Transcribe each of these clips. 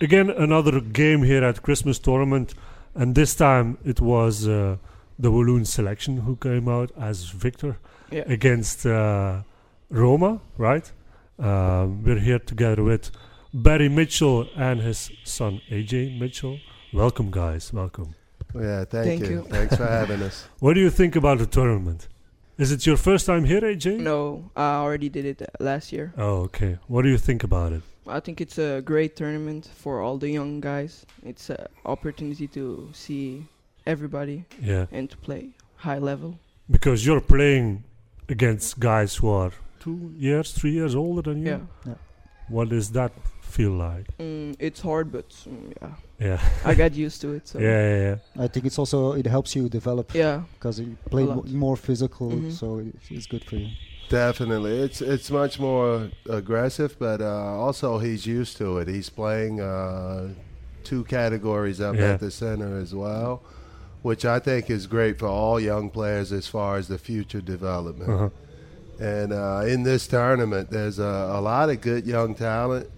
again another game here at Christmas tournament, and this time it was uh, the Walloon selection who came out as victor Yeah. against uh, Roma, right? Um, we're here together with Barry Mitchell and his son AJ Mitchell. Welcome, guys. Welcome. Yeah, thank, Thank you. you. Thanks for having us. What do you think about the tournament? Is it your first time here, AJ? No, I already did it uh, last year. Oh, okay. What do you think about it? I think it's a great tournament for all the young guys. It's an opportunity to see everybody Yeah, and to play high level. because you're playing against guys who are two years, three years older than you. Yeah. What does that feel like? Mm, it's hard, but mm, yeah, Yeah, I got used to it. So yeah, yeah, yeah. I think it's also it helps you develop yeah, because you play lot. mo- more physical, Mhm. so it's good for you. Definitely, it's it's much more aggressive, but uh, also he's used to it. He's playing uh, two categories up Yeah. at the center as well, which I think is great for all young players as far as the future development. Uh-huh. And uh, in this tournament, there's a, a lot of good young talent,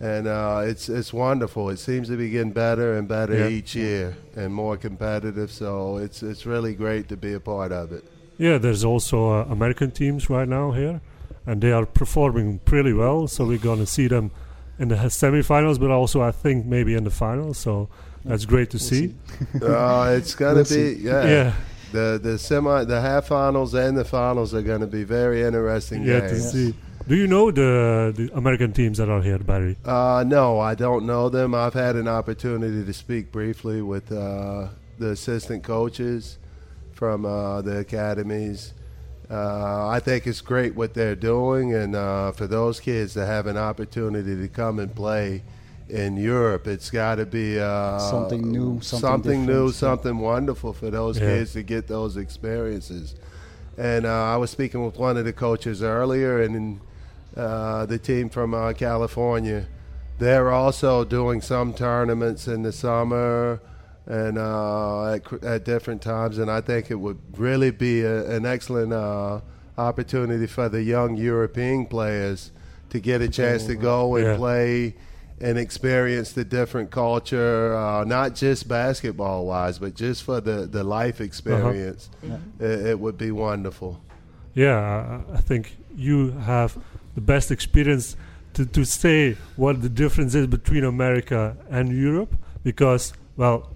and uh, it's it's wonderful. It seems to be getting better and better Yeah. each year, and more competitive. So it's it's really great to be a part of it. Yeah, there's also uh, American teams right now here, and they are performing pretty well. So we're gonna see them in the semifinals, but also I think maybe in the finals. So that's great to We'll see. Uh, it's gonna We'll be see. yeah. Yeah, The the semi the half finals and the finals are going to be very interesting yeah, to see. Do you know the the American teams that are here, Barry? Uh, no, I don't know them. I've had an opportunity to speak briefly with uh, the assistant coaches from uh, the academies. Uh, I think it's great what they're doing, and uh, for those kids to have an opportunity to come and play in Europe, it's got to be uh, Something new, something new, different. something wonderful for those Yeah. kids to get those experiences. And uh, I was speaking with one of the coaches earlier, and uh, the team from uh, California. They're also doing some tournaments in the summer and uh, at, at different times, and I think it would really be a, an excellent uh, opportunity for the young European players to get a chance to go and Yeah. play and experience the different culture, uh, not just basketball wise, but just for the, the life experience. Mhm. It, it would be wonderful. Yeah, I, I think you have the best experience to, to say what the difference is between America and Europe because, well,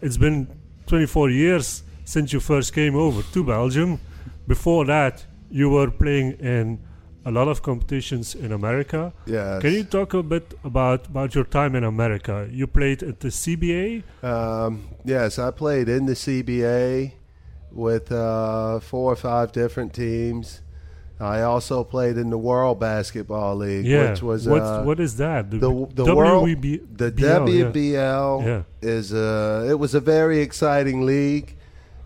it's been 24 years since you first came over to Belgium. Before that, you were playing in a lot of competitions in America. Yes. Can you talk a bit about, about your time in America? You played at the CBA. Um, yes, I played in the CBA with uh, four or five different teams. I also played in the World Basketball League, Yeah. which was what, uh, what is that? the the world WEB the BL. WBL Yeah. is uh, it was a very exciting league.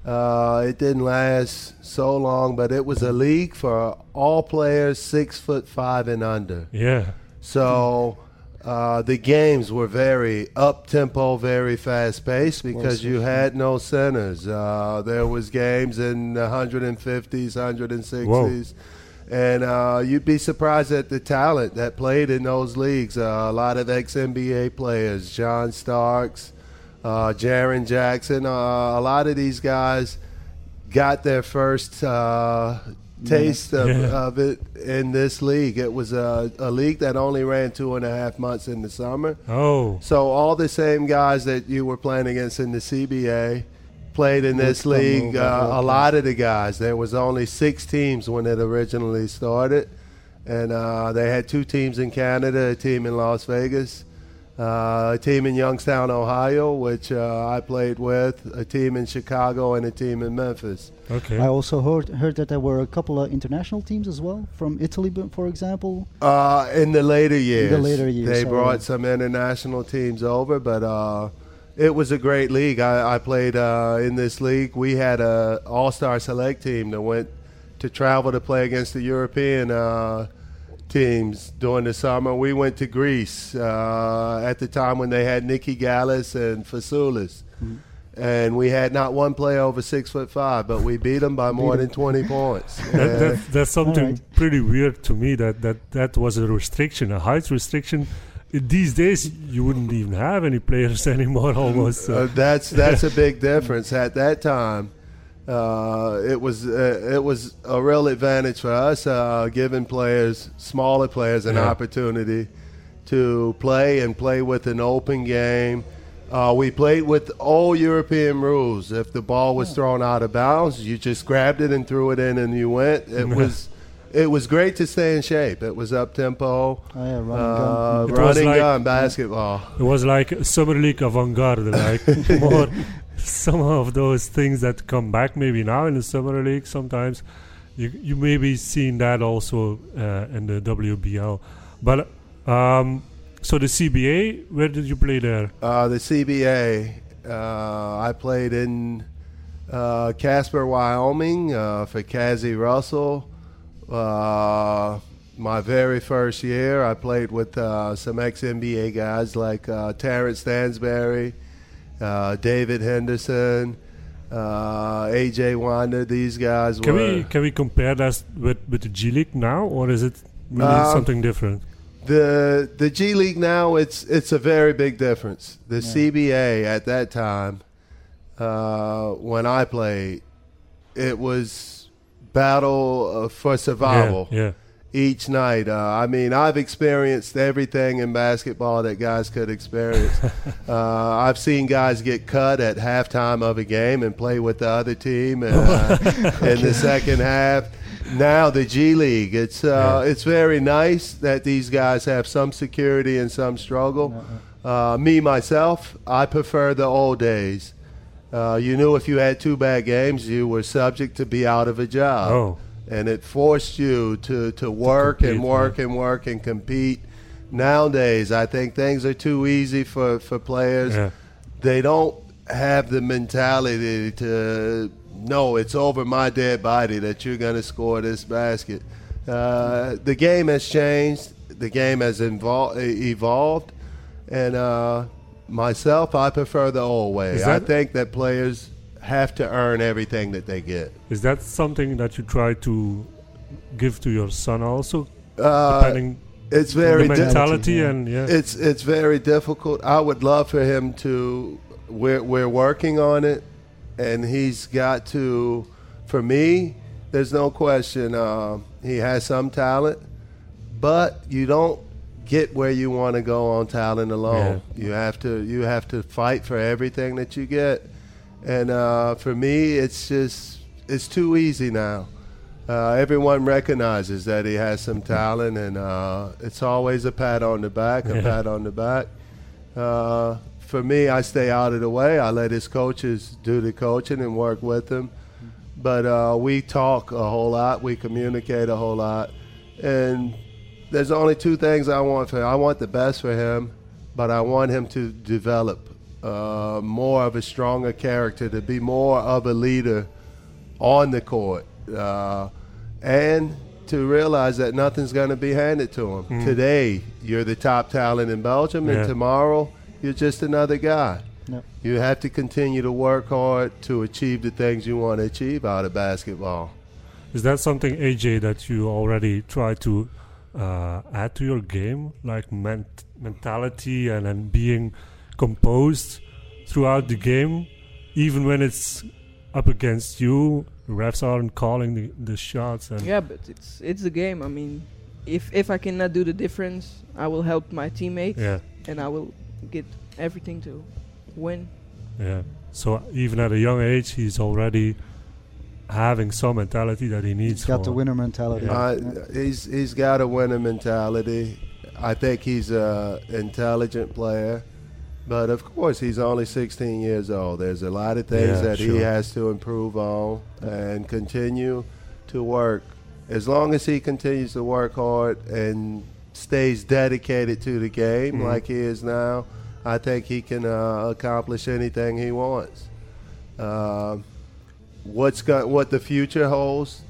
Uh, it didn't last so long, but it was a league for all players six foot five and under. Yeah. So uh, the games were very up tempo, very fast paced because you had no centers. Uh, there was games in the 150s, 160s. And uh, you'd be surprised at the talent that played in those leagues. Uh, a lot of ex NBA players, John Starks, uh, Jaren Jackson. Uh, a lot of these guys got their first uh, taste of, Yeah. of it in this league. It was a, a league that only ran two and a half months in the summer. Oh. So all the same guys that you were playing against in the CBA played in this Would league. Uh, a lot of the guys. There was only six teams when it originally started, and uh, they had two teams in Canada, a team in Las Vegas, uh, a team in Youngstown, Ohio, which uh, I played with, a team in Chicago, and a team in Memphis. Okay. I also heard heard that there were a couple of international teams as well from Italy, for example. Uh, in the later years, The later years, they brought some international teams over, but uh, it was a great league. I, I played uh, in this league. We had a all-star select team that went to travel to play against the European uh, teams during the summer. We went to Greece uh, at the time when they had Nikki Galis and Fasoulas. Mm-hmm. And we had not one player over six foot five, but we beat them by more than twenty points. that, that, that's something Alright. pretty weird to me that, that that was a restriction, a height restriction these days you wouldn't even have any players anymore almost. Uh, that's that's a big difference. At that time, uh, it was uh, it was a real advantage for us, uh, giving players, smaller players, an Yeah. opportunity to play and play with an open game. Uh, we played with all European rules. If the ball was thrown out of bounds, you just grabbed it and threw it in, and you went. It was. It was great to stay in shape. It was up tempo, Oh, yeah, running uh, gun. It was running like- gun basketball. It was like summer league avant-garde, like more some of those things that come back maybe now in the summer league. Sometimes you you may be seeing that also uh, in the WBL. But um, so the CBA, where did you play there? Uh, the CBA, uh, I played in uh, Casper, Wyoming uh, for Cazzie Russell. Uh, my very first year, I played with uh, some ex NBA guys like uh, Terence Stansbury, uh, David Henderson, uh, AJ Wynder. These guys Can were we can we compare that with with the G League now, or is it really Um, something different? the the G League now. It's it's a very big difference. The Yeah. CBA at that time, uh, when I played, it was battle uh, for survival Yeah, yeah. each night. Uh, I mean, I've experienced everything in basketball that guys could experience. uh, I've seen guys get cut at halftime of a game and play with the other team uh, in the second half. Now the G League, it's uh, it's very nice that these guys have some security and some struggle. Uh, me myself, I prefer the old days. Uh, you knew if you had two bad games, you were subject to be out of a job Oh, and it forced you to, to work and compete, work and work and compete. Nowadays, I think things are too easy for, for players. yeah. They don't have the mentality to no, it's over my dead body that you're going to score this basket. Uh, the game has changed. The game has invol- evolved, and uh, myself, I prefer the old way. Is I think that players have to earn everything that they get. Is that something that you try to give to your son also, Uh, depending it's on very the di- mentality yeah. and yeah? it's it's very difficult. I would love for him to. We're we're working on it, and he's got to. For me, there's no question. Uh, he has some talent, but you don't get where you want to go on talent alone. You have to you have to fight for everything that you get, and uh, for me, it's just it's too easy now. Uh, everyone recognizes that he has some talent, and uh, it's always a pat on the back, a Yeah. pat on the back. Uh, for me, I stay out of the way. I let his coaches do the coaching and work with him. But uh, we talk a whole lot. We communicate a whole lot. And there's only two things I want for him. I want the best for him, but I want him to develop uh, more of a stronger character, to be more of a leader on the court, uh, and to realize that nothing's going to be handed to him. Today, you're the top talent in Belgium, Yeah. and tomorrow, you're just another guy. Yep. You have to continue to work hard to achieve the things you want to achieve out of basketball. Is that something, AJ, that you already try to uh, add to your game, like ment- mentality and being composed throughout the game, even when it's up against you? The refs aren't calling the, the shots, and Yeah, but it's it's the game. I mean, if if I cannot do the difference, I will help my teammates, yeah, and I will get everything to win. yeah. So even at a young age, he's already having some mentality that he needs. He's got the winner mentality. Yeah. Uh, he's he's got a winner mentality. I think he's a intelligent player, but of course he's only 16 years old. There's a lot of things Yeah, that he has to improve on and continue to work. As long as he continues to work hard and stays dedicated to the game Mhm. like he is now, I think he can uh, accomplish anything he wants. Uh, what's got what the future holds?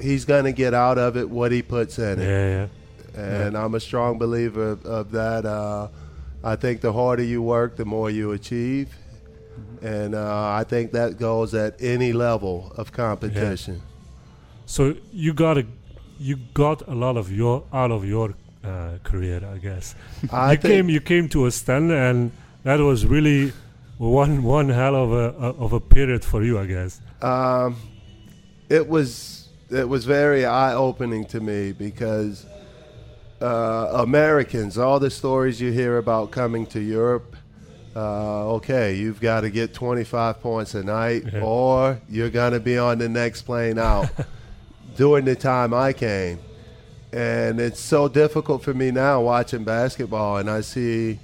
He's going to get out of it what he puts in it Yeah, yeah. and I'm a strong believer of, of that. Uh, I think the harder you work, the more you achieve, and uh, I think that goes at any level of competition. So you got a, you got a lot of your out of your uh, career, I guess. I you came you came to a stand, and that was really one one hell of a of a period for you, I guess. Um, it was it was very eye opening to me because uh, Americans, all the stories you hear about coming to Europe, uh, okay, you've got to get 25 points a night, Yeah. or you're gonna be on the next plane out. During the time I came, and it's so difficult for me now watching basketball, and I see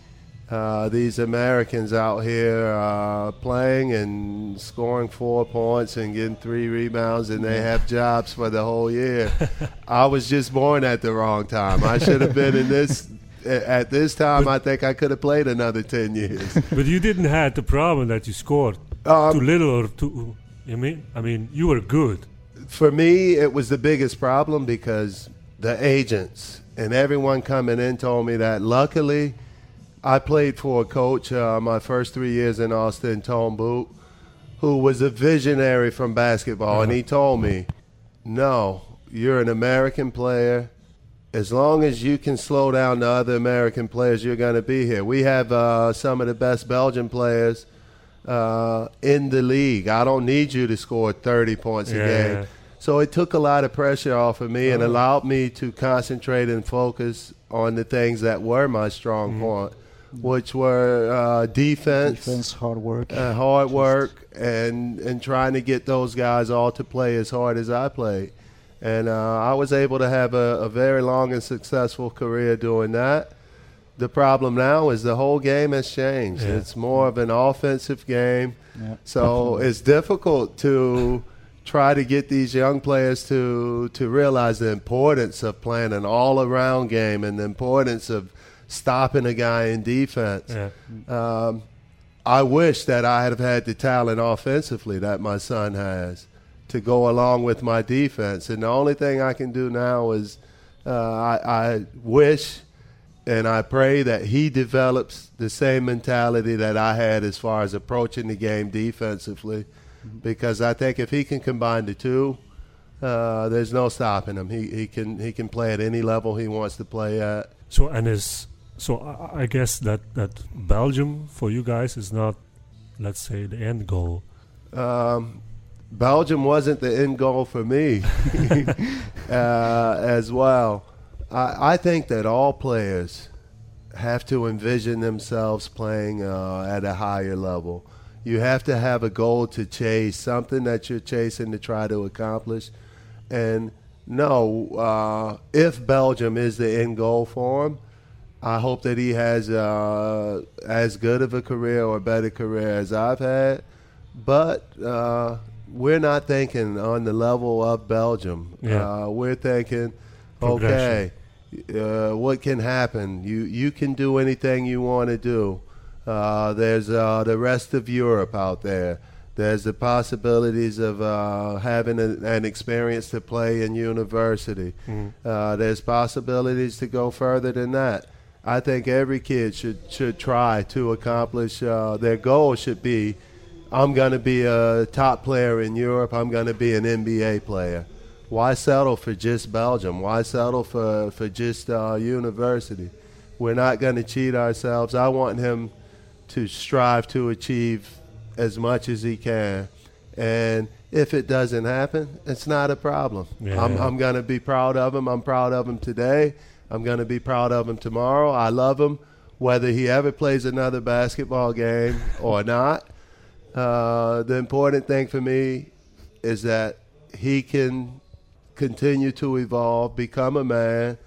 uh, these Americans out here uh, playing and scoring four points and getting three rebounds, and they have jobs for the whole year. I was just born at the wrong time. I should have been in this. At this time, I think I could have played another ten years. But you didn't have the problem that you scored Um, too little or too. You mean? I mean, you were good. for me, it was the biggest problem because the agents and everyone coming in told me that. Luckily, I played for a coach uh, my first three years in Ostend, Tom Boot, who was a visionary from basketball, and he told me, "No, you're an American player. As long as you can slow down the other American players, you're going to be here. We have uh, some of the best Belgian players." Uh, in the league, I don't need you to score 30 points a Yeah, game. So it took a lot of pressure off of me and Uh-huh. allowed me to concentrate and focus on the things that were my strong Mhm. point, which were uh, defense, Defense, hard work. uh, hard work, and and trying to get those guys all to play as hard as I played. And uh, I was able to have a, a very long and successful career doing that. The problem now is the whole game has changed. Yeah. It's more of an offensive game. Yeah. So it's difficult to try to get these young players to to realize the importance of playing an all-around game and the importance of stopping a guy in defense. Yeah. Um, I wish that I had had the talent offensively that my son has to go along with my defense. And the only thing I can do now is uh, I, I wish and I pray that he develops the same mentality that I had as far as approaching the game defensively. Because I think if he can combine the two, uh, there's no stopping him. He, he can he can play at any level he wants to play at. So and is so I, I guess that that Belgium for you guys is not, let's say, the end goal. Um, Belgium wasn't the end goal for me uh, as well. I, I think that all players have to envision themselves playing uh, at a higher level. You have to have a goal to chase, something that you're chasing to try to accomplish. And no, uh, if Belgium is the end goal for him, I hope that he has uh, as good of a career or better career as I've had. But uh, we're not thinking on the level of Belgium. Yeah. Uh, we're thinking, okay, uh, what can happen? You you can do anything you want to do. Uh, there's uh, the rest of Europe out there. There's the possibilities of uh, having a, an experience to play in university. Mhm. Uh, there's possibilities to go further than that. I think every kid should should try to accomplish. Uh, their goal should be, I'm going to be a top player in Europe. I'm going to be an NBA player. Why settle for just Belgium? Why settle for for just uh, university? We're not going to cheat ourselves. I want him to strive to achieve as much as he can, and if it doesn't happen, it's not a problem. Yeah. I'm, I'm going to be proud of him. I'm proud of him today. I'm going to be proud of him tomorrow. I love him, whether he ever plays another basketball game or not. Uh, the important thing for me is that he can continue to evolve, become a man,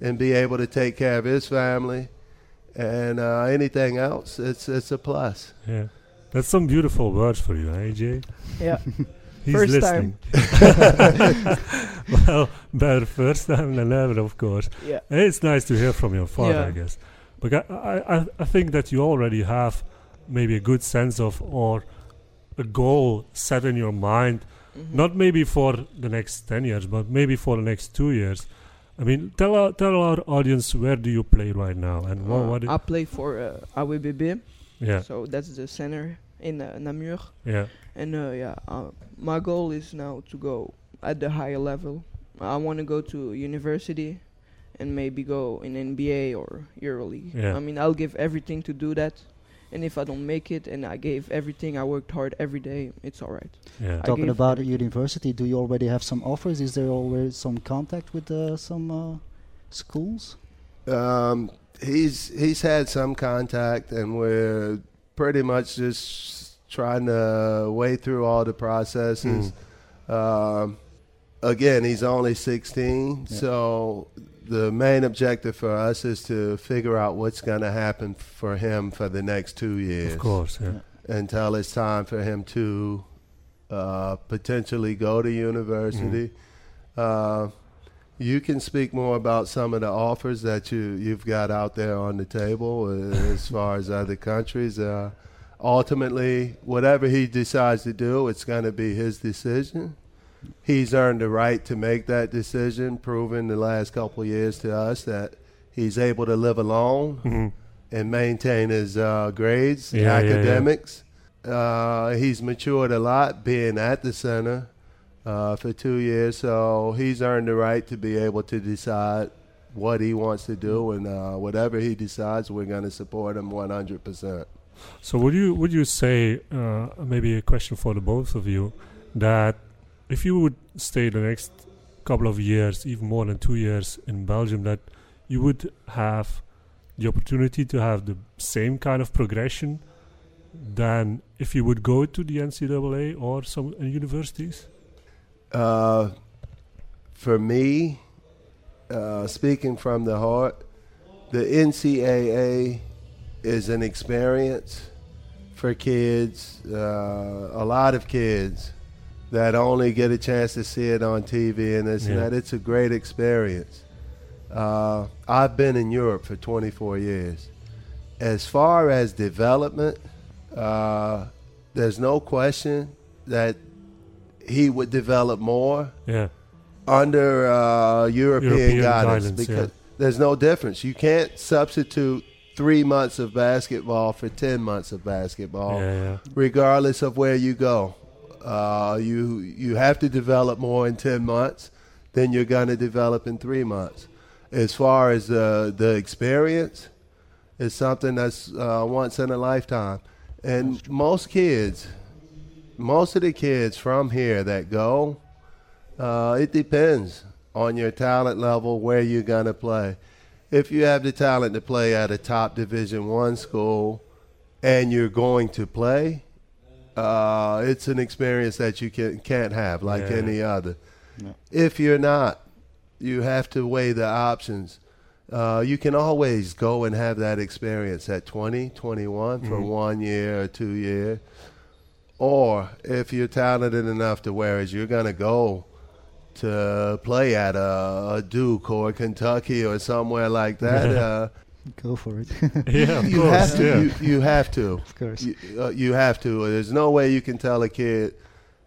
and be able to take care of his family. And uh, anything else, it's it's a plus. Yeah, that's some beautiful words for you, eh, AJ. Yeah. He's First listening. well, better first time than never, of course. Yeah. It's nice to hear from your father, Yeah. I guess. But I, I, I- think that you already have maybe a good sense of or a goal set in your mind, Mhm. not maybe for the next 10 years, but maybe for the next two years. I mean, tell our, tell our audience where do you play right now and what, Uh, what I play for uh, AWBB, yeah, so that's the center in uh, Namur. yeah, And uh, yeah, uh, my goal is now to go at the higher level. I want to go to university and maybe go in NBA or EuroLeague. Yeah. I mean, I'll give everything to do that. And if I don't make it, and I gave everything, I worked hard every day. It's all right. Yeah. Talking about everything. university, do you already have some offers? Is there already some contact with uh, some uh, schools? Um, he's he's had some contact, and we're pretty much just trying to wade through all the processes. Um, again, he's only 16, Yeah. so the main objective for us is to figure out what's going to happen for him for the next two years Of course, yeah. until it's time for him to uh, potentially go to university. Uh, you can speak more about some of the offers that you you've got out there on the table uh, as far as other countries. Uh, ultimately, whatever he decides to do, it's going to be his decision. He's earned the right to make that decision, proven the last couple of years to us that he's able to live alone Mhm. and maintain his uh, grades, Yeah, yeah, yeah. academics. Uh, he's matured a lot being at the center uh, for two years, so he's earned the right to be able to decide what he wants to do, and uh, whatever he decides, we're going to support him 100%. So would you would you say uh, maybe a question for the both of you that if you would stay the next couple of years, even more than two years in Belgium, that you would have the opportunity to have the same kind of progression than if you would go to the NCAA or some uh, universities? Uh, for me, uh, speaking from the heart, the NCAA is an experience for kids, uh, a lot of kids that only get a chance to see it on TV and this and that. It's a great experience. Uh, I've been in Europe for 24 years. As far as development, uh, there's no question that he would develop more Yeah, under uh, European, European guidance, guidance, because yeah. there's no difference. You can't substitute three months of basketball for 10 months of basketball yeah, yeah. regardless of where you go. Uh, you you have to develop more in ten months than you're going to develop in three months. As far as the the experience, it's something that's uh, once in a lifetime. And most kids, most of the kids from here that go, uh, it depends on your talent level where you're going to play. If you have the talent to play at a top Division One school, and you're going to play, uh, it's an experience that you can, can't have like Yeah. any other. No. If you're not, you have to weigh the options. Uh, you can always go and have that experience at 20, 21 for Mhm. one year or two years. Or if you're talented enough to whereas you're going to go to play at a, a Duke or Kentucky or somewhere like that, uh, Go for it. yeah, of you course. have to. yeah. You, you have to. of course. You, uh, you have to. There's no way you can tell a kid,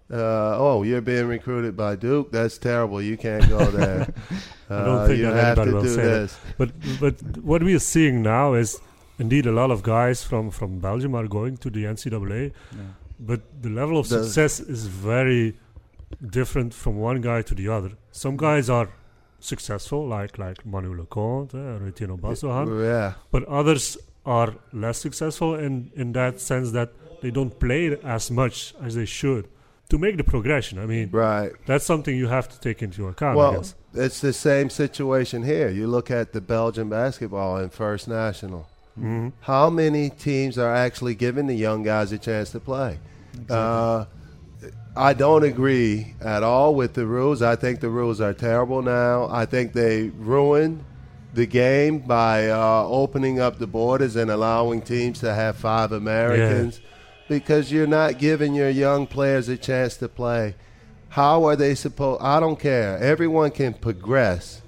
uh, "Oh, you're being recruited by Duke. That's terrible. You can't go there." I don't Uh, think you that have anybody to will do say that. But but what we are seeing now is indeed a lot of guys from from Belgium are going to the NCAA, Yeah. but the level of The- success is very different from one guy to the other. Some guys are successful, like like Manu Lecomte uh, or Retin Obasohan, Yeah. but others are less successful in in that sense that they don't play as much as they should to make the progression. I mean, Right. that's something you have to take into account. Well, it's the same situation here. You look at the Belgian basketball in First National. Mhm. How many teams are actually giving the young guys a chance to play? Uh, I don't agree at all with the rules. I think the rules are terrible now. I think they ruined the game by uh, opening up the borders and allowing teams to have five Americans because you're not giving your young players a chance to play. How are they supposed? I don't care. Everyone can progress.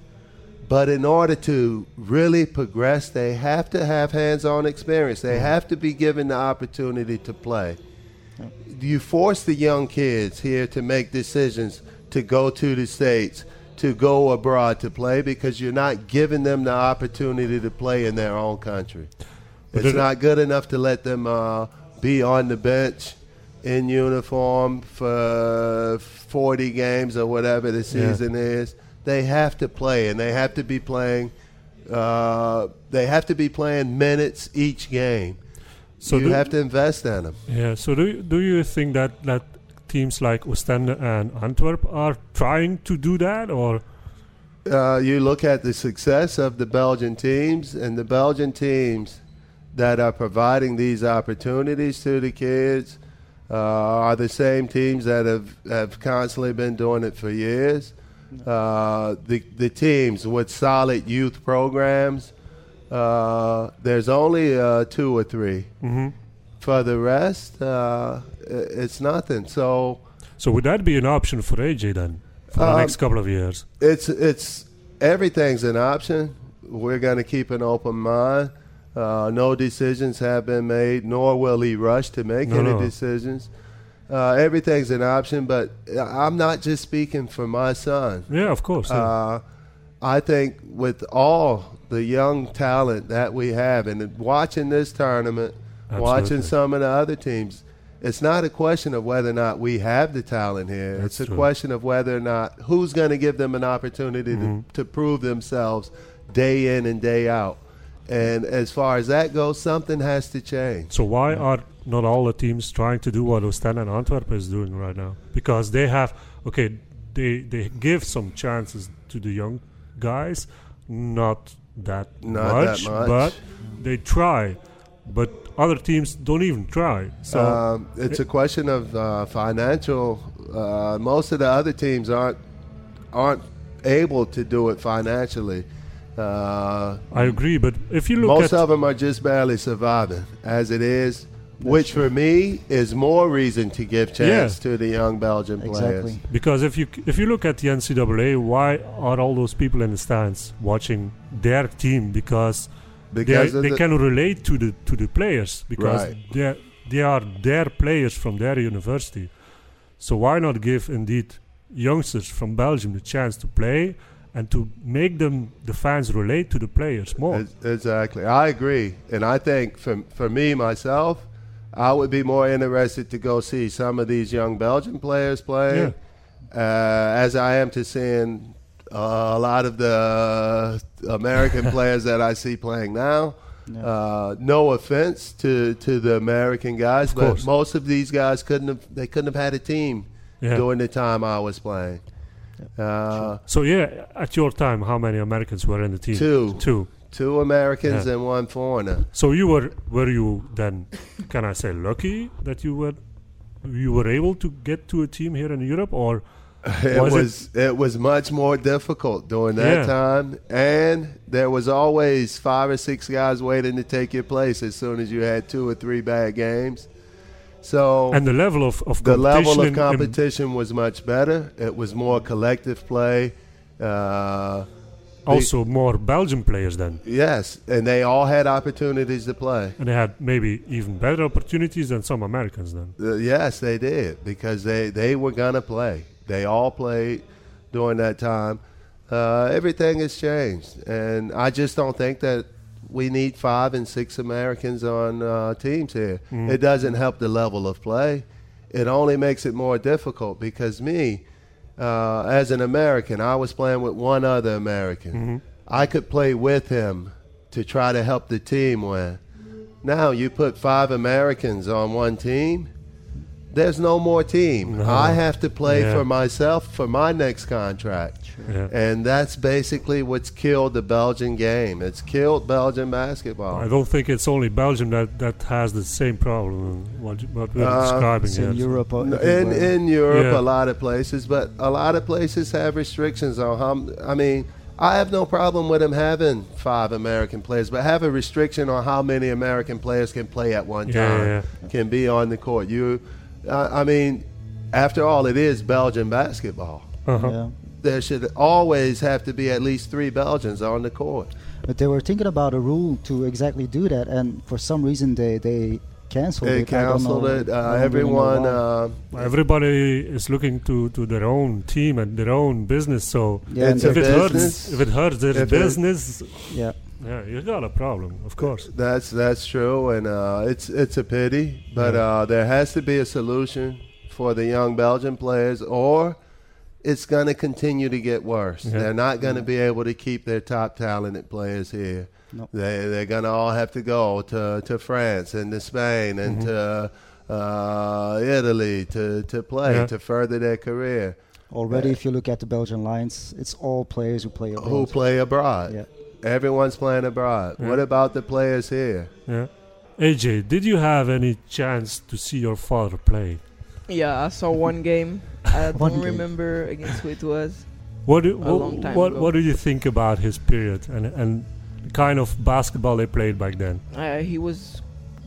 But in order to really progress, they have to have hands on experience. They have to be given the opportunity to play. You force the young kids here to make decisions to go to the States, to go abroad to play, because you're not giving them the opportunity to play in their own country. But It's not good enough to let them uh, be on the bench in uniform for 40 games or whatever the Yeah. season is. they have to play, and they have to be playing. Uh, they have to be playing minutes each game. So you have to invest in them. yeah. So do you, do you think that that teams like Ostende and Antwerp are trying to do that, or uh, you look at the success of the Belgian teams and the Belgian teams that are providing these opportunities to the kids uh, are the same teams that have, have constantly been doing it for years. Uh, the, the teams with solid youth programs, uh, there's only uh, two or 3 mm-hmm. For the rest, uh, it's nothing. So so would that be an option for AJ then for the Um, next couple of years? it's it's everything's an option. We're going to keep an open mind. Uh, no decisions have been made, nor will he rush to make No, any no. decisions. Uh, everything's an option, but I'm not just speaking for my son. Yeah, of course. yeah. Uh, I think with all the young talent that we have, and watching this tournament, watching some of the other teams, it's not a question of whether or not we have the talent here. That's it's a true. question of whether or not who's going to give them an opportunity Mhm. to, to prove themselves day in and day out. And as far as that goes, something has to change. So why are not all the teams trying to do what Ostend and Antwerp is doing right now? Because they have okay, they they give some chances to the young guys, not that Not much, that much. but they try. But other teams don't even try. So um, it's a question of uh, financial. Uh, most of the other teams aren't aren't able to do it financially. Uh, I agree. But if you look most at of them are just barely surviving as it is, which for me is more reason to give chance to the young Belgian players. Exactly. because if you if you look at the NCAA, why are all those people in the stands watching their team? Because they, Because of they the- can relate to the to the players because Right. they they are their players from their university. So why not give indeed youngsters from Belgium the chance to play and to make them the fans relate to the players more? Exactly. I agree. And I think for, for me, myself, I would be more interested to go see some of these young Belgian players play uh, as I am to seeing uh, a lot of the American players that I see playing now. Yeah. Uh, no offense to, to the American guys, Of but course. most of these guys couldn't have they couldn't have had a team yeah. during the time I was playing. Uh, So yeah, at your time, how many Americans were in the team? Two. Two. Two Americans Yeah. and one foreigner. So you were were you then can I say lucky that you were you were able to get to a team here in Europe or It Was was, it- it, was much more difficult during that Yeah. time, and there was always five or six guys waiting to take your place as soon as you had two or three bad games. So and the level of, of the level of competition was much better. It was more collective play. Uh, also more Belgian players then yes, and they all had opportunities to play. and they had maybe even better opportunities than some Americans then. Uh, yes, they did because they, they were gonna play. They all played during that time. Uh, everything has changed, and I just don't think that we need five and six Americans on uh, teams here. Mhm. It doesn't help the level of play. It only makes it more difficult because me, uh, as an American, I was playing with one other American. Mhm. I could play with him to try to help the team win. Now you put five Americans on one team, there's no more team. No. I have to play Yeah. for myself for my next contract. Yeah. And that's basically what's killed the Belgian game. It's killed Belgian basketball. I don't think it's only Belgium that, that has the same problem what, what we're Uh, describing It's here. in Europe. or in in Europe, Yeah. a lot of places, but a lot of places have restrictions on how. m- I mean, I have no problem with them having five American players, but have a restriction on how many American players can play at one Yeah, time, yeah, can be on the court. You, I I mean, after all, it is Belgian basketball. Uh-huh. Yeah. There should always have to be at least three Belgians on the court. But they were thinking about a rule to exactly do that, and for some reason they they canceled They it. I don't canceled know- it. Uh, don't really everyone. Uh, Everybody is looking to, to their own team and their own business. So Yeah, if a it they- hurts, if it hurts their If it- business, yeah, yeah, you got a problem, of course. That's that's true, and uh, it's it's a pity, but Yeah. uh, there has to be a solution for the young Belgian players, or it's going to continue to get worse. Yeah. They're not going to be able to keep their top talented players here. No. They they're going to all have to go to to France and to Spain and to uh, Italy to to play Yeah. to further their career. Already, if you look at the Belgian lines, it's all players who play abroad. Who play abroad? Yeah. Everyone's playing abroad. Yeah. What about the players here? Yeah. AJ, did you have any chance to see your father play? Yeah, I saw one game. I One don't game. remember against who it was. What do, A wha- long time what, ago. what do you think about his period and and the kind of basketball they played back then? Uh, he was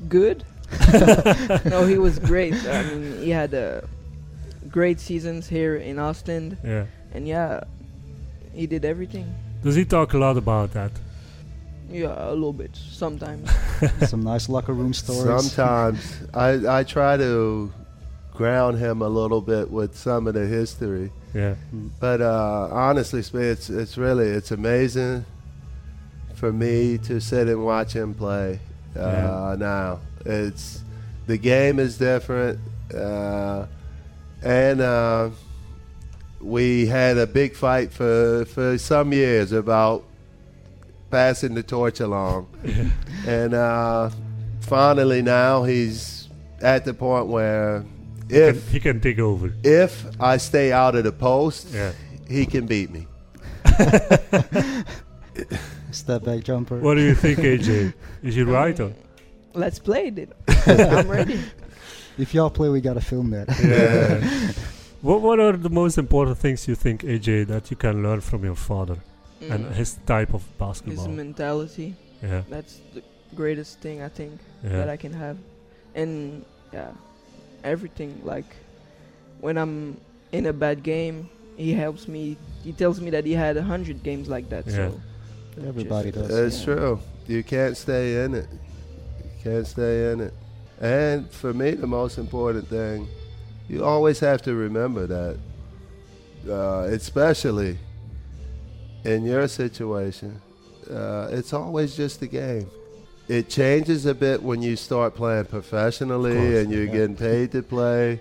good. no, he was great. I mean, he had uh, great seasons here in Ostend, Yeah. and yeah, he did everything. Does he talk a lot about that? Yeah, a little bit sometimes. Some nice locker room stories. Sometimes I I try to ground him a little bit with some of the history. Yeah. But uh, honestly, it's it's really it's amazing for me to sit and watch him play uh, Yeah. now. It's the game is different, uh, and uh, we had a big fight for for some years about passing the torch along, and uh, finally now he's at the point where He can, if he can take over. if I stay out of the post, Yeah. he can beat me. Step back jumper. What do you think, AJ? Is he right or? Let's play it. I'm ready. If y'all play, we gotta film that. Yeah. What What are the most important things you think, AJ, that you can learn from your father and Mm. his type of basketball? His basketball? mentality. Yeah. That's the greatest thing I think Yeah. that I can have. And yeah, everything like when I'm in a bad game, he helps me. He tells me that he had a hundred games like that. Yeah. So Everybody does. It's Yeah. true. You can't stay in it. You can't stay in it. And for me, the most important thing, you always have to remember that, uh, especially in your situation, uh, it's always just a game. It changes a bit when you start playing professionally course, and you're yeah. getting paid to play.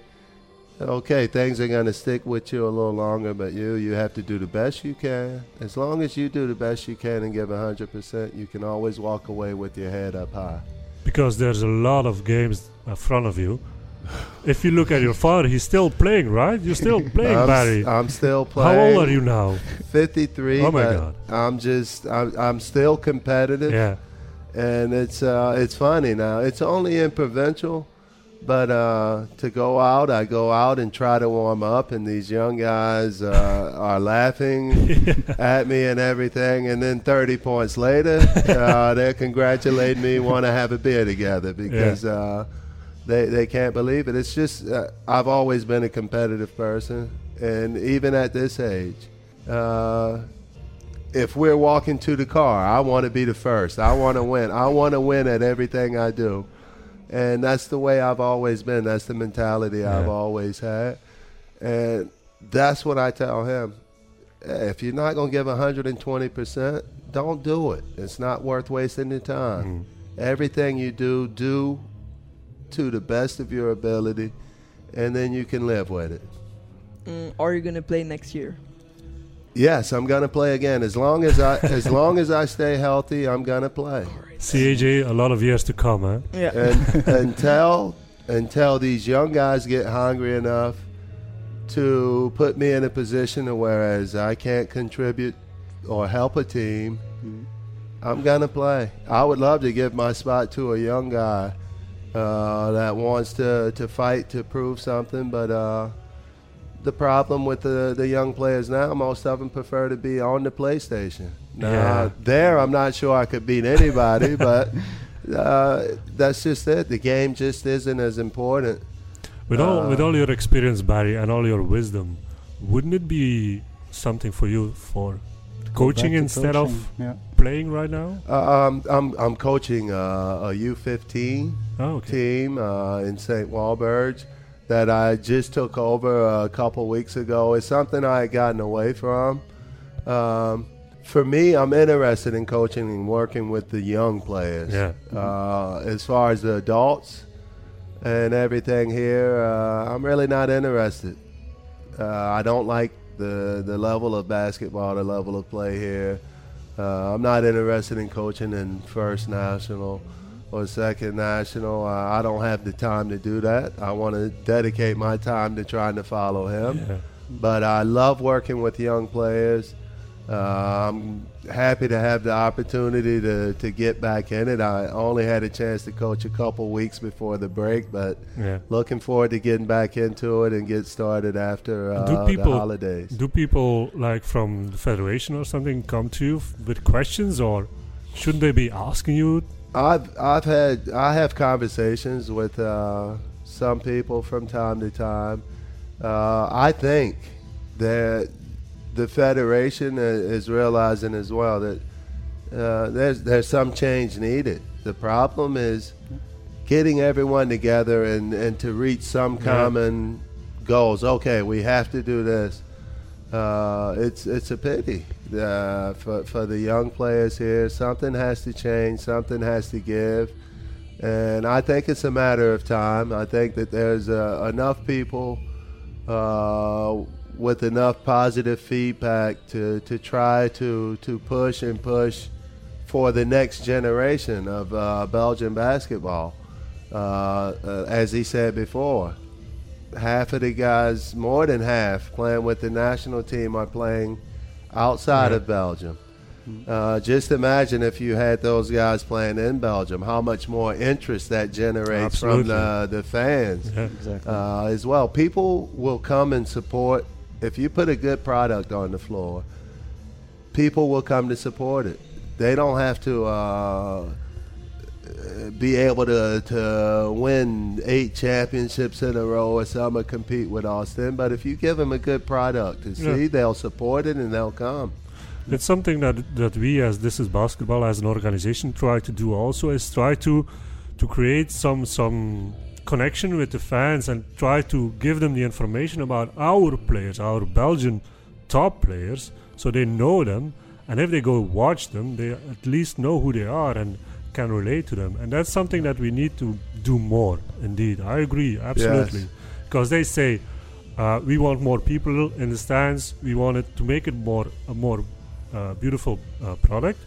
Okay, things are going to stick with you a little longer, but you you have to do the best you can. As long as you do the best you can and give 100%, you can always walk away with your head up high. Because there's a lot of games in front of you. If you look at your father, he's still playing, right? You're still playing, I'm, Barry. I'm still playing. How old are you now? 53. Oh my God. I'm just I'm, I'm still competitive. Yeah. and it's uh, it's funny now. It's only in provincial, but uh, to go out, I go out and try to warm up, and these young guys uh, are laughing at me and everything. And then 30 points later, uh, they're congratulating me, want to have a beer together because uh, they they can't believe it. It's just uh, I've always been a competitive person, and even at this age. Uh, if we're walking to the car, I want to be the first. I want to win. I want to win at everything I do. And that's the way I've always been. That's the mentality I've always had. And that's what I tell him. If you're not going to give 120%, don't do it. It's not worth wasting your time. Mm. Everything you do, do to the best of your ability, and then you can live with it. mm, are you gonna play next year? Yes, I'm going to play again. As long as I as long as I stay healthy, I'm going to play. CAJ, a lot of years to come, huh? Yeah. and until until these young guys get hungry enough to put me in a position to whereas I can't contribute or help a team, Mhm. I'm gonna play. I would love to give my spot to a young guy uh, that wants to to fight to prove something, but. Uh, the problem with the, the young players now, most of them prefer to be on the PlayStation. Now, Yeah. there, I'm not sure I could beat anybody, but uh, that's just it. The game just isn't as important. With all with Uh, all your experience, Barry, and all your wisdom, wouldn't it be something for you for coaching instead coaching, of yeah. playing right now? Uh, um, I'm, I'm coaching uh, a U15 Oh, okay. team uh, in St. Walburge that I just took over a couple weeks ago. It's something I had gotten away from. Um, for me, I'm interested in coaching and working with the young players. Yeah. Uh, as far as the adults and everything here, uh, I'm really not interested. Uh, I don't like the the level of basketball, the level of play here. Uh, I'm not interested in coaching in first national or second national. Uh, I don't have the time to do that. I want to dedicate my time to trying to follow him. Yeah. But I love working with young players. Uh, I'm happy to have the opportunity to, to get back in it. I only had a chance to coach a couple weeks before the break, but Yeah. looking forward to getting back into it and get started after uh, Do people- the holidays. Do people like from the federation or something come to you f- with questions, or shouldn't they be asking you? I've I've had I have conversations with uh, some people from time to time. Uh, I think that the federation is realizing as well that uh, there's there's some change needed. The problem is getting everyone together and, and to reach some Yeah. common goals. Okay, we have to do this. Uh, it's it's a pity uh, for for the young players here. Something has to change. Something has to give, and I think it's a matter of time. I think that there's uh, enough people uh, with enough positive feedback to, to try to to push and push for the next generation of uh, Belgian basketball. Uh, uh, as he said before, half of the guys, more than half, playing with the national team are playing outside Yeah. of Belgium. Uh, just imagine if you had those guys playing in Belgium, how much more interest that generates from the, the fans Yeah. Exactly. uh, as well. People will come and support. If you put a good product on the floor, people will come to support it. They don't have to uh, be able to, to win eight championships in a row or something, or compete with Ostend. But if you give them a good product to Yeah. see, they'll support it and they'll come. It's something that that we as this is basketball as an organization try to do also is try to to create some some connection with the fans and try to give them the information about our players, our Belgian top players, so they know them. And if they go watch them, they at least know who they are and can relate to them. And that's something that we need to do more. Indeed, I agree absolutely, because they say uh, we want more people in the stands. We wanted to make it more a more uh, beautiful uh, product,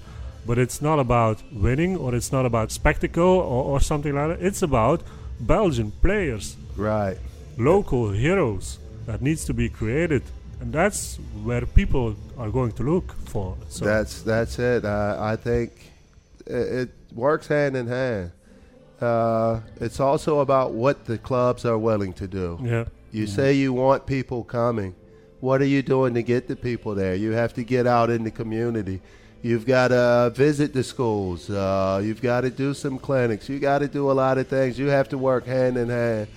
but it's not about winning or it's not about spectacle or, or something like that. It's about Belgian players, Right. local heroes that needs to be created, and that's where people are going to look for. So That's that's it. I, I think it, it works hand in hand. Uh, it's also about what the clubs are willing to do. yeah, You say you want people coming. What are you doing to get the people there? You have to get out in the community. You've got to visit the schools. Uh, you've got to do some clinics. You got to do a lot of things. You have to work hand in hand.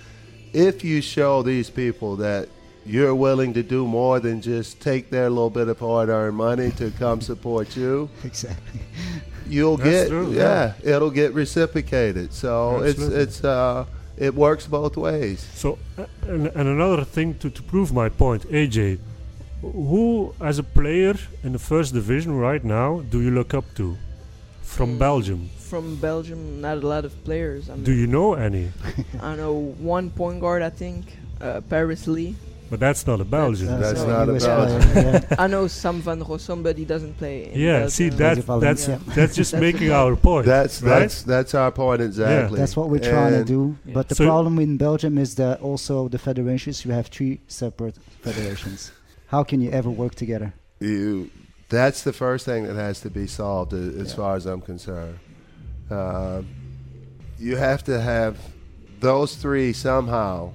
If you show these people that you're willing to do more than just take their little bit of hard-earned money to come support you, exactly. you'll That's get true, yeah, it'll get reciprocated. So Absolutely. it's it's uh, it works both ways. So, uh, and, and another thing to, to prove my point, AJ, who as a player in the first division right now do you look up to from Mm. Belgium? From Belgium, not a lot of players. I mean, Do you know any? I know one point guard, I think, uh, Paris Lee. But that's not a Belgian. That's a not a US Belgian. yeah. I know Sam van Rossum, but he doesn't play. In yeah, Belgium. see that that's yeah. that's just That's making our point. That's right? that's that's our point exactly. That's what we're trying to do. Yeah. But the So- problem in Belgium is that also the federations, you have three separate federations. How can you ever work together? You, that's the first thing that has to be solved as Yeah. far as I'm concerned. Um, you have to have those three somehow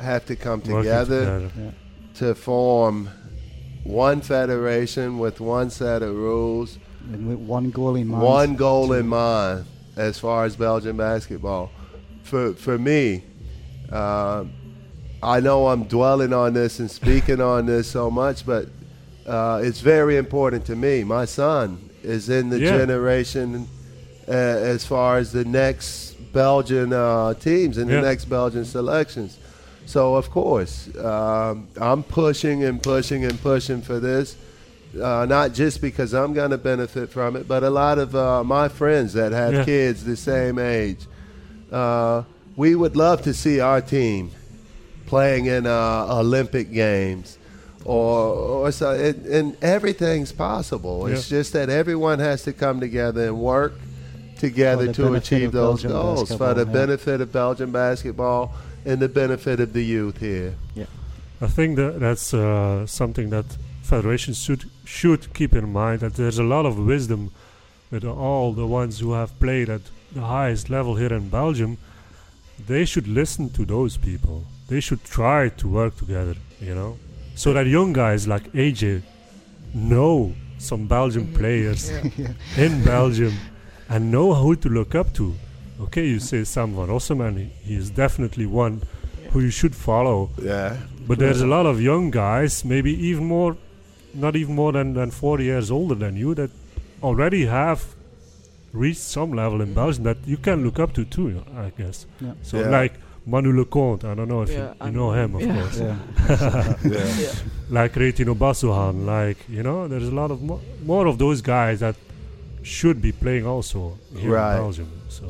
have to come Working together to form one federation with one set of rules And with one goal in mind. one goal in mind as far as Belgian basketball. For for me, uh, I know I'm dwelling on this and speaking on this so much, but uh, it's very important to me. My son is in the Yeah. generation uh, as far as the next Belgian uh, teams and Yeah. the next Belgian selections. So of course, um, I'm pushing and pushing and pushing for this uh, not just because I'm going to benefit from it, but a lot of uh, my friends that have Yeah. kids the same age. Uh, we would love to see our team playing in uh, Olympic games or or so, it, and everything's possible. It's just that everyone has to come together and work together to achieve those Belgian goals for the yeah. benefit of Belgian basketball and the benefit of the youth here. Yeah, I think that that's uh, something that federations should should keep in mind that there's a lot of wisdom with all the ones who have played at the highest level here in Belgium. They should listen to those people. They should try to work together, you know, so that young guys like AJ know some Belgian players Yeah. in Belgium and know who to look up to. Okay, you say Sam van Rossum, he, he is definitely one who you should follow. Yeah. But there's a lot of young guys, maybe even more, not even more than, than 40 years older than you, that already have reached some level in mm. Belgium that you can look up to too, I guess. Yeah. So Yeah. like Manu Lecomte, I don't know if Yeah, you, you know him, of yeah. course. Yeah. Yeah. Yeah. Like Retin Obasohan, like, you know, there's a lot of mo- more of those guys that should be playing also here Right. in Belgium. So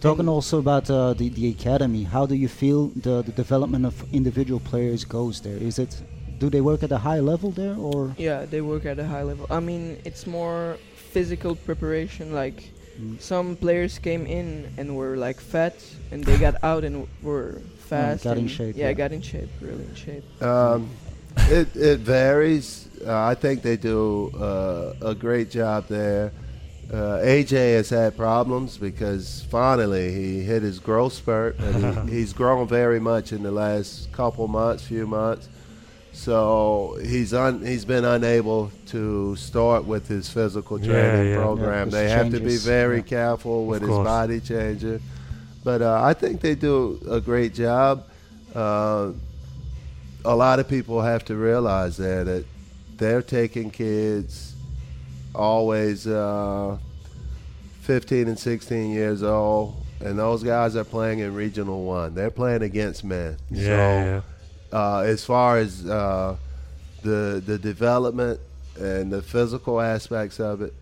Talking also about uh, the the academy, how do you feel the, the development of individual players goes there? Is it do they work at a high level there or? Yeah, they work at a high level. I mean, it's more physical preparation. Like. Some players came in and were like fat, and they got out and w- were fast. got in and shape, Yeah, yeah. got in shape, really in shape. Um, it it varies. Uh, I think they do uh, a great job there. Uh, AJ has had problems because finally he hit his growth spurt, and he, he's grown very much in the last couple months, few months. So he's un, he's been unable to start with his physical training yeah. program. Yeah, they his have to be very yeah. careful with his body changer. But uh, I think they do a great job. Uh, a lot of people have to realize that, that they're taking kids always uh, 15 and 16 years old, and those guys are playing in Regional One. They're playing against men. yeah, so, yeah. Uh, as far as uh, the the development and the physical aspects of it,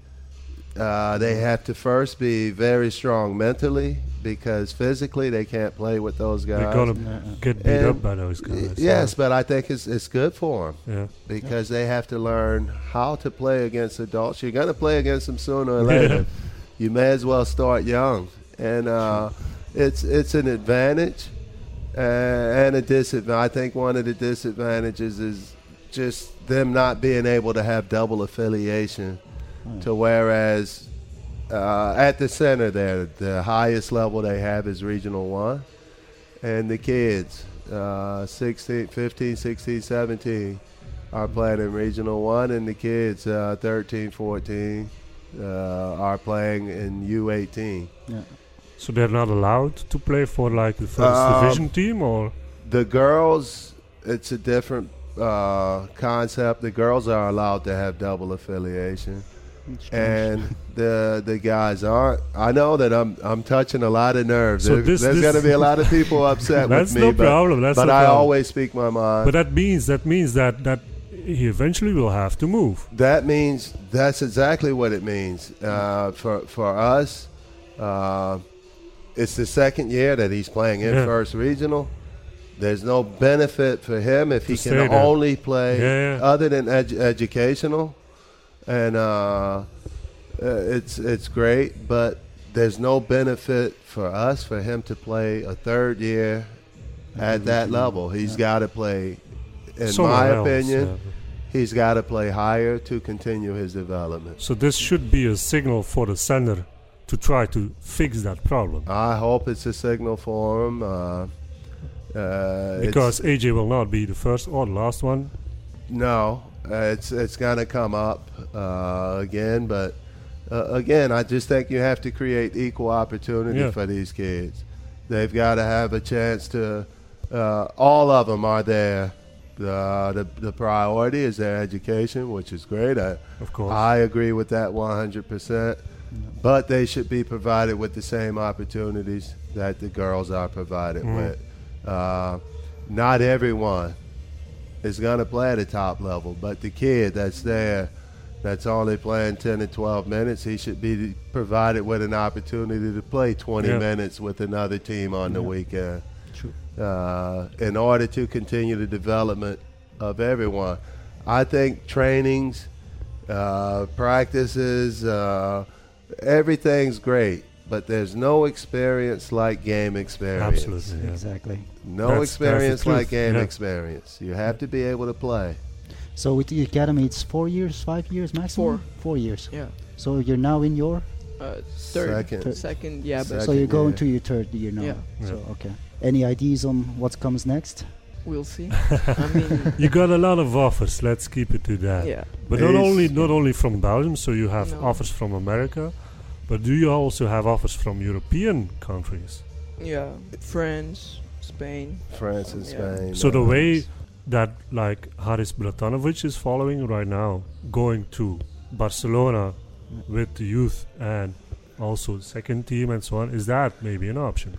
uh, they have to first be very strong mentally because physically they can't play with those guys. They're gonna Yeah, yeah. get beat And up by those guys. yes, but I think it's it's good for them Yeah. because they have to learn how to play against adults. You're going to play against them sooner or later. you may as well start young, and uh, it's it's an advantage uh, and a disadvantage. I think one of the disadvantages is just them not being able to have double affiliation. Oh, To whereas uh, at the center there, the highest level they have is Regional One, and the kids, uh, 16, 15, 16, 17, are playing in Regional One, and the kids, uh, 13, 14, uh, are playing in U18. yeah. So they're not allowed to play for like the first Um, division team, or The girls, it's a different uh, concept. The girls are allowed to have double affiliation. And the the guys aren't. I know that I'm I'm touching a lot of nerves. So There- this- there's going to be a lot of people upset with me, no but, problem. That's but no I problem. always speak my mind. But that means that means that that he eventually will have to move. that means that's exactly what it means uh, for for us. Uh, it's the second year that he's playing in Yeah. first regional. There's no benefit for him if he can only play Yeah, yeah. other than edu- educational, and uh, uh, it's it's great, but there's no benefit for us for him to play a third year at that level. He's got to play, in my opinion, he's got to play higher to continue his development. So this should be a signal for the center to try to fix that problem. I hope it's a signal for him. Uh, uh, Because AJ will not be the first or the last one. No, uh, it's it's going to come up uh, again, but uh, again, I just think you have to create equal opportunity Yeah. for these kids. They've got to have a chance to. Uh, all of them are there. Uh, the the priority is their education, which is great. I, Of course. I agree with that 100%. But they should be provided with the same opportunities that the girls are provided Mhm. with. Uh, not everyone is going to play at a top level, but the kid that's there that's only playing 10 to 12 minutes, he should be provided with an opportunity to play 20 Yeah. minutes with another team on the weekend True. uh, in order to continue the development of everyone. I think trainings, uh, practices, uh, everything's great, but there's no experience like game experience. Absolutely. Yeah. Exactly. No That's- that's experience like game yeah. experience. You have to be able to play. So with the academy, it's four years, five years maximum. Four. Four years. Yeah. So you're now in your. Uh, third, Second. second, yeah, but Second. so you're going yeah. to your third year now. Yeah. So okay. Any ideas on what comes next? We'll see. I mean, You got a lot of offers. Let's keep it to that. yeah, But not only not only from Belgium, so you have No. offers from America, but do you also have offers from European countries? yeah, France, Spain. France and Yeah. Spain. So the way that like Haris Bratanovic is following right now, going to Barcelona with the youth and also second team and so on, is that maybe an option?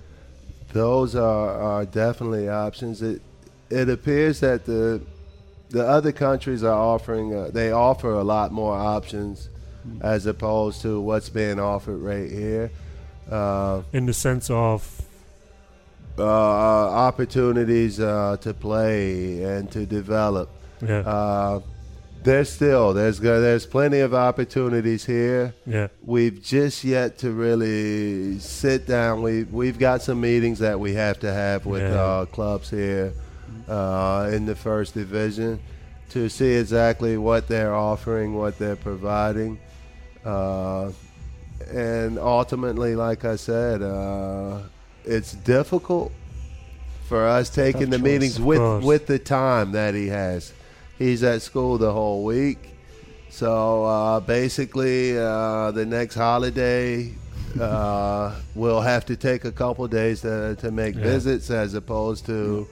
Those are, are definitely options. It it appears that the the other countries are offering uh, they offer a lot more options as opposed to what's being offered right here. Uh, In the sense of uh, opportunities uh, to play and to develop. yeah, Uh, there's still there's there's plenty of opportunities here. yeah, We've just yet to really sit down. We we've got some meetings that we have to have with Yeah. uh, clubs here uh, in the first division to see exactly what they're offering, what they're providing, uh, and ultimately, like I said, uh, it's difficult for us taking the choice. meetings with course. with the time that he has. He's at school the whole week. So uh, basically, uh, the next holiday, uh, we'll have to take a couple days to, to make Yeah. visits as opposed to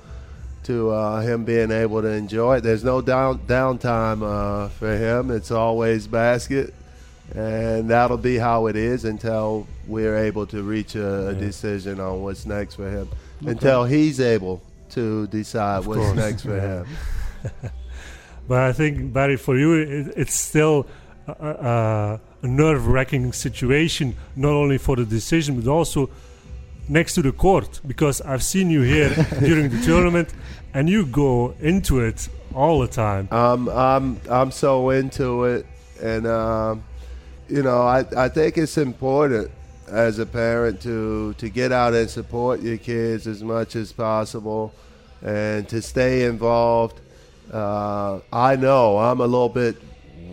to uh, him being able to enjoy it. There's no down downtime uh, for him. It's always basket, and that'll be how it is until we're able to reach a, a decision on what's next for him. Until he's able to decide Of what's course. next for him. But I think Barry, for you, it, it's still a, a nerve-wracking situation, not only for the decision, but also next to the court. Because I've seen you here during the tournament, and you go into it all the time. I'm I'm I'm so into it, and um, you know I I think it's important as a parent to to get out and support your kids as much as possible, and to stay involved. Uh, I know I'm a little bit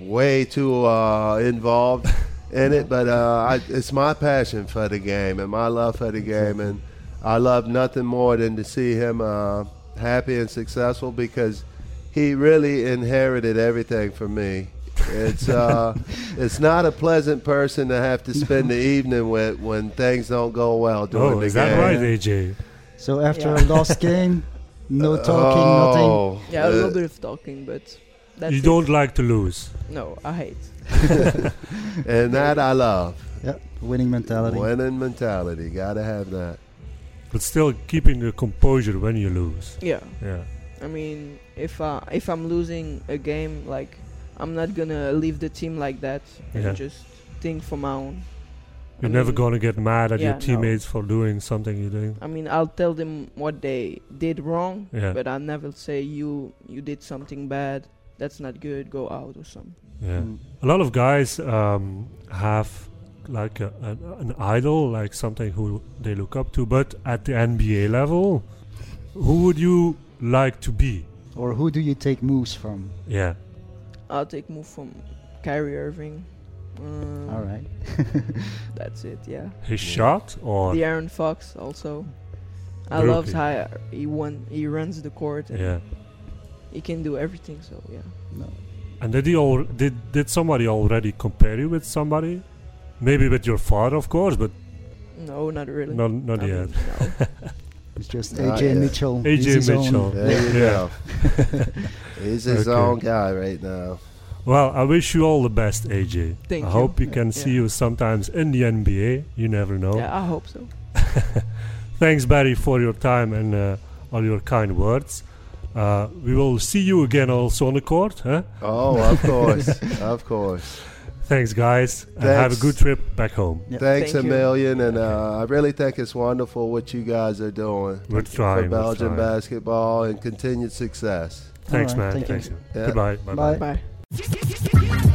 way too uh, involved in it, but uh, I, it's my passion for the game and my love for the game, and I love nothing more than to see him uh, happy and successful because he really inherited everything from me. It's uh, it's not a pleasant person to have to spend the evening with when things don't go well during Oh, the is that right, AJ? So after Yeah. a lost game, no talking, nothing. Oh, Yeah, a uh, little bit of talking, but that's you it. don't like to lose. No, I hate. and that I love. Yeah, winning mentality. Winning mentality, gotta have that. But still keeping the composure when you lose. Yeah, Yeah. I mean, if uh, if I'm losing a game, like I'm not gonna leave the team like that and Yeah. just think for my own. You're I never mean- going to get mad at Yeah, your no. teammates for doing something you did. I mean, I'll tell them what they did wrong, Yeah. but I'll never say you you did something bad. That's not good. Go out or something. Yeah. Mm. A lot of guys um, have like a, an, an idol, like something who they look up to. But at the NBA level, who would you like to be? Or who do you take moves from? Yeah. I'll take move from Kyrie Irving. Um, All right. That's it. Yeah. His shot or De'Aaron Fox also. I The love how he won. He runs the court. And yeah. He can do everything. So yeah. no. And did he al- did did somebody already compare you with somebody? Maybe with your father, of course, but No, not really. not not I yet. mean, no. It's just AJ yet. Mitchell. AJ He's his own- Mitchell. There you Yeah. go. He's his Okay. own guy right now. Well, I wish you all the best, AJ. Thank I you. hope we can see you sometimes in the NBA. You never know. Yeah, I hope so. Thanks, Barry, for your time and uh, all your kind words. Uh, we will see you again also on the court. Huh? Oh, of course, of course. Thanks, guys, and have a good trip back home. Yeah. Thanks Thank a you. million, and uh, I really think it's wonderful what you guys are doing We're trying. we're Belgian trying. basketball and continued success. Thanks, All right, man. thank you. Thanks. Yeah. Goodbye. Bye. Bye. Bye.